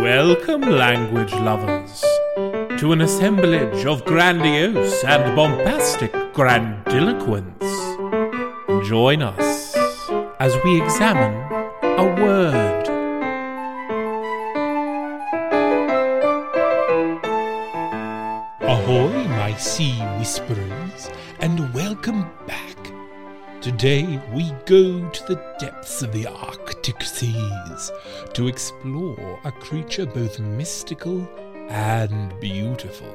Welcome, language lovers, to an assemblage of grandiose and bombastic grandiloquence. Join us as we examine a word. Ahoy, my sea whisperers, and welcome back. Today we go to the depths of the Arctic seas to explore a creature both mystical and beautiful.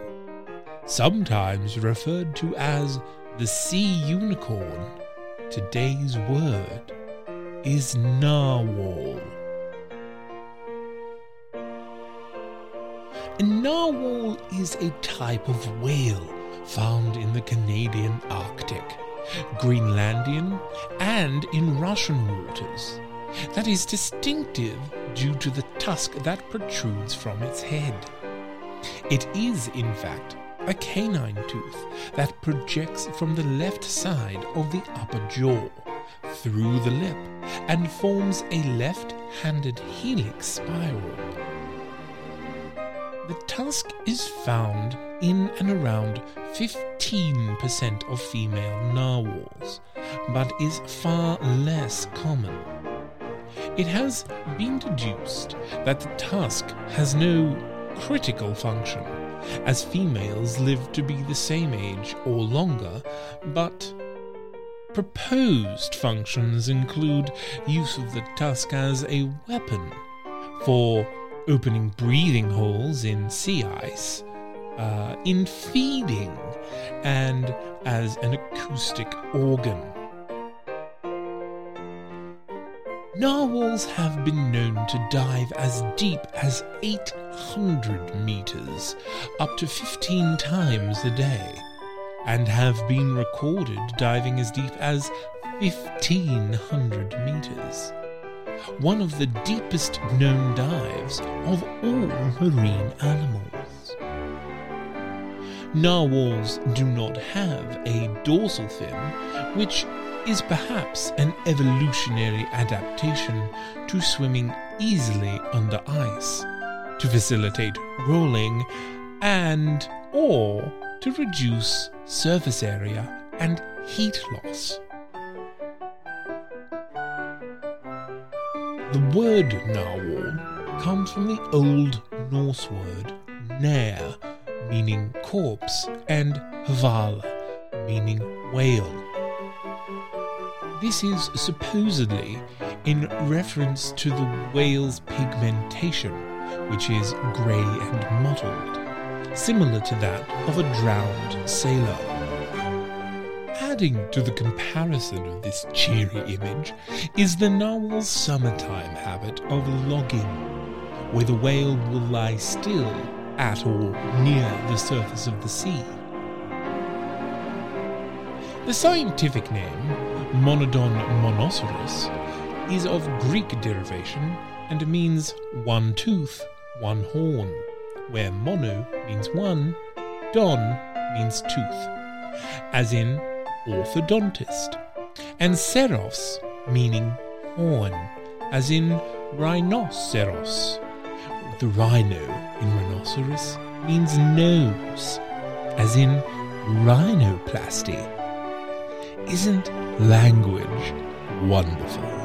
Sometimes referred to as the sea unicorn, today's word is narwhal. A narwhal is a type of whale found in the Canadian Arctic, Greenlandian, and in Russian waters that is distinctive due to the tusk that protrudes from its head. It is, in fact, a canine tooth that projects from the left side of the upper jaw through the lip and forms a left handed helix spiral. The tusk is found in and around 15% of female narwhals, but is far less common. It has been deduced that the tusk has no critical function, as females live to be the same age or longer, but proposed functions include use of the tusk as a weapon for opening breathing holes in sea ice, uh, in feeding, and as an acoustic organ. Narwhals have been known to dive as deep as 800 meters, up to 15 times a day, and have been recorded diving as deep as 1500 meters one of the deepest known dives of all marine animals. Narwhals do not have a dorsal fin, which is perhaps an evolutionary adaptation to swimming easily under ice, to facilitate rolling, and or to reduce surface area and heat loss. The word narwhal comes from the Old Norse word nare, meaning corpse, and hval, meaning whale. This is supposedly in reference to the whale's pigmentation, which is grey and mottled, similar to that of a drowned sailor. Adding to the comparison of this cheery image is the narwhal's summertime habit of logging, where the whale will lie still at or near the surface of the sea. The scientific name, Monodon monoceros, is of Greek derivation and means one tooth, one horn, where mono means one, don means tooth, as in orthodontist, and ceros meaning horn, as in rhinoceros. The rhino in rhinoceros means nose, as in rhinoplasty. Isn't language wonderful?